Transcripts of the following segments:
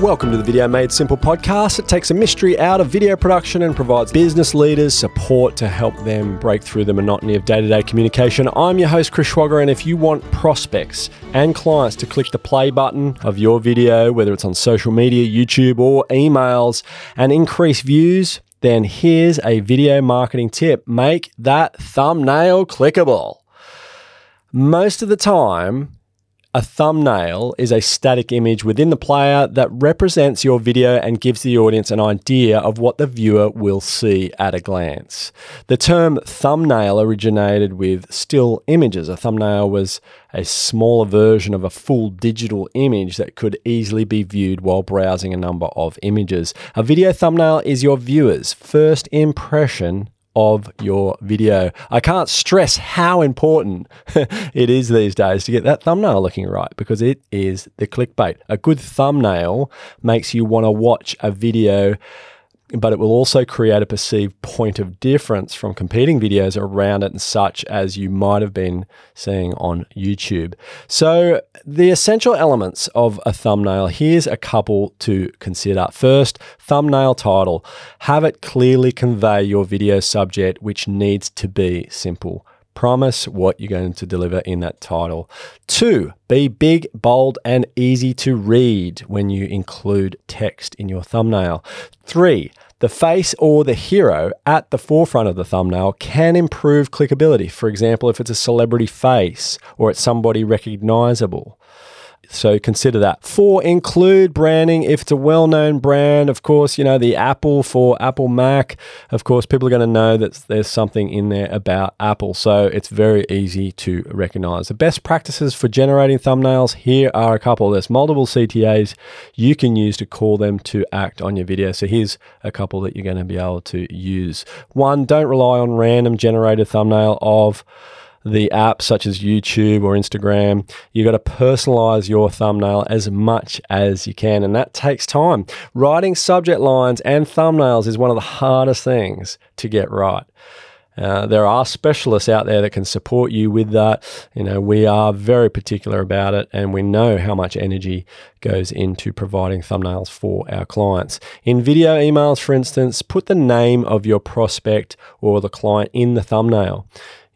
Welcome to the Video Made Simple podcast. It takes a mystery out of video production and provides business leaders support to help them break through the monotony of day to day communication. I'm your host, Chris Schwager, and if you want prospects and clients to click the play button of your video, whether it's on social media, YouTube, or emails, and increase views, then here's a video marketing tip make that thumbnail clickable. Most of the time, a thumbnail is a static image within the player that represents your video and gives the audience an idea of what the viewer will see at a glance. The term thumbnail originated with still images. A thumbnail was a smaller version of a full digital image that could easily be viewed while browsing a number of images. A video thumbnail is your viewer's first impression of your video. I can't stress how important it is these days to get that thumbnail looking right because it is the clickbait. A good thumbnail makes you want to watch a video but it will also create a perceived point of difference from competing videos around it and such as you might have been seeing on YouTube. So, the essential elements of a thumbnail here's a couple to consider. First, thumbnail title. Have it clearly convey your video subject, which needs to be simple. Promise what you're going to deliver in that title. Two, be big, bold, and easy to read when you include text in your thumbnail. Three, the face or the hero at the forefront of the thumbnail can improve clickability. For example, if it's a celebrity face or it's somebody recognizable. So consider that. Four, include branding. If it's a well known brand, of course, you know, the Apple for Apple Mac, of course, people are going to know that there's something in there about Apple. So it's very easy to recognize. The best practices for generating thumbnails here are a couple. There's multiple CTAs you can use to call them to act on your video. So here's a couple that you're going to be able to use. One, don't rely on random generated thumbnail of the apps such as YouTube or Instagram, You've got to personalize your thumbnail as much as you can, and that takes time. Writing subject lines and thumbnails is one of the hardest things to get right. Uh, there are specialists out there that can support you with that. You know, we are very particular about it and we know how much energy goes into providing thumbnails for our clients. In video emails, for instance, put the name of your prospect or the client in the thumbnail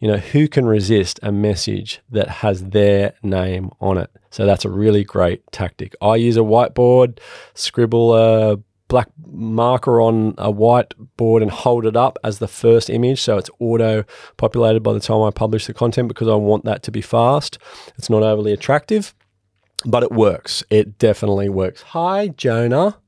you know, who can resist a message that has their name on it? So that's a really great tactic. I use a whiteboard, scribble a black marker on a whiteboard and hold it up as the first image so it's auto populated by the time I publish the content because I want that to be fast. It's not overly attractive, but it works. It definitely works. Hi, Jonah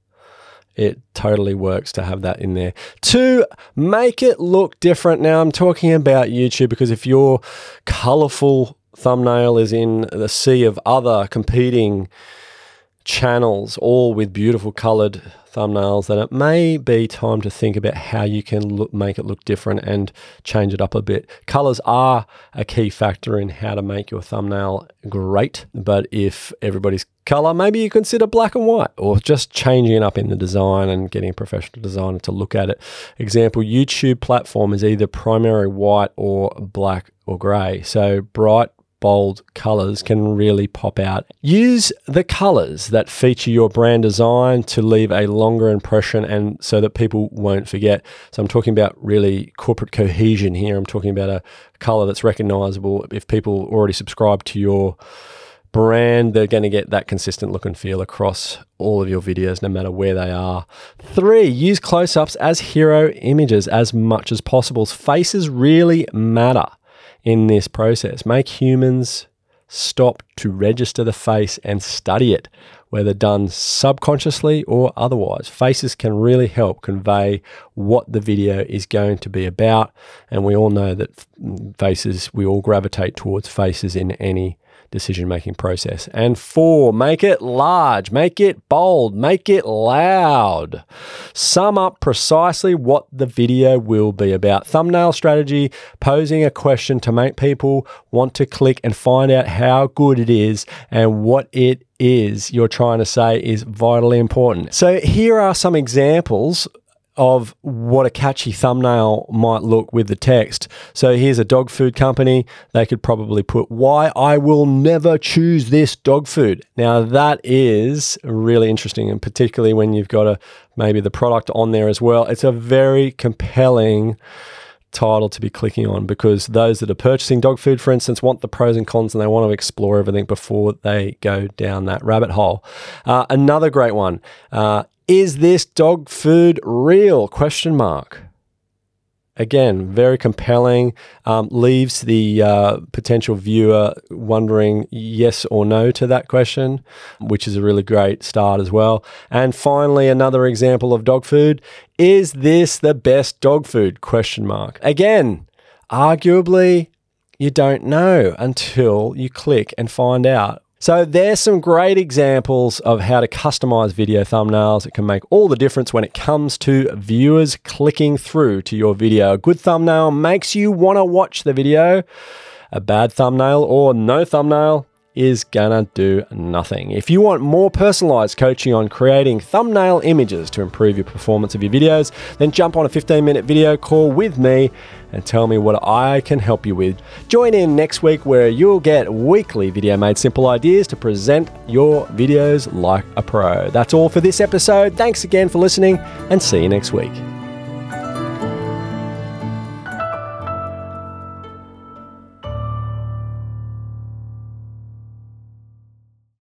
it totally works to have that in there. To make it look different. Now, I'm talking about YouTube because if your colorful thumbnail is in the sea of other competing channels, all with beautiful colored thumbnails, then it may be time to think about how you can look, make it look different and change it up a bit. Colors are a key factor in how to make your thumbnail great, but if everybody's color, maybe you consider black and white or just changing it up in the design and getting a professional designer to look at it. Example, YouTube platform is either primary white or black or gray. So bright bold colors can really pop out. Use the colors that feature your brand design to leave a longer impression and so that people won't forget. So I'm talking about really corporate cohesion here. I'm talking about a color that's recognizable. If people already subscribe to your brand, they're going to get that consistent look and feel across all of your videos, no matter where they are. Three, use close ups as hero images as much as possible. Faces really matter in this process. Make humans stop to register the face and study it, whether done subconsciously or otherwise. Faces can really help convey what the video is going to be about. And we all know that faces, we all gravitate towards faces in any decision making process. And four, make it large, make it bold, make it loud. Sum up precisely what the video will be about. Thumbnail strategy, posing a question to make people want to click and find out how good it is and what it is you're trying to say is vitally important. So, here are some examples of what a catchy thumbnail might look with the text. So here's a dog food company. They could probably put why I will never choose this dog food. Now that is really interesting and particularly when you've got a maybe the product on there as well. It's a very compelling title to be clicking on because those that are purchasing dog food, for instance, want the pros and cons and they want to explore everything before they go down that rabbit hole. Uh, another great one uh, is this dog food real? Question mark. Again, very compelling. Um, leaves the uh, potential viewer wondering yes or no to that question, which is a really great start as well. And finally, another example of dog food: Is this the best dog food? Question mark. Again, arguably, you don't know until you click and find out so there's some great examples of how to customize video thumbnails. It can make all the difference when it comes to viewers clicking through to your video. A good thumbnail makes you want to watch the video. A bad thumbnail or no thumbnail is gonna do nothing. If you want more personalized coaching on creating thumbnail images to improve your performance of your videos, then jump on a 15 minute video call with me and tell me what I can help you with. Join in next week where you'll get weekly Video Made Simple ideas to present your videos like a pro. That's all for this episode. Thanks again for listening and see you next week.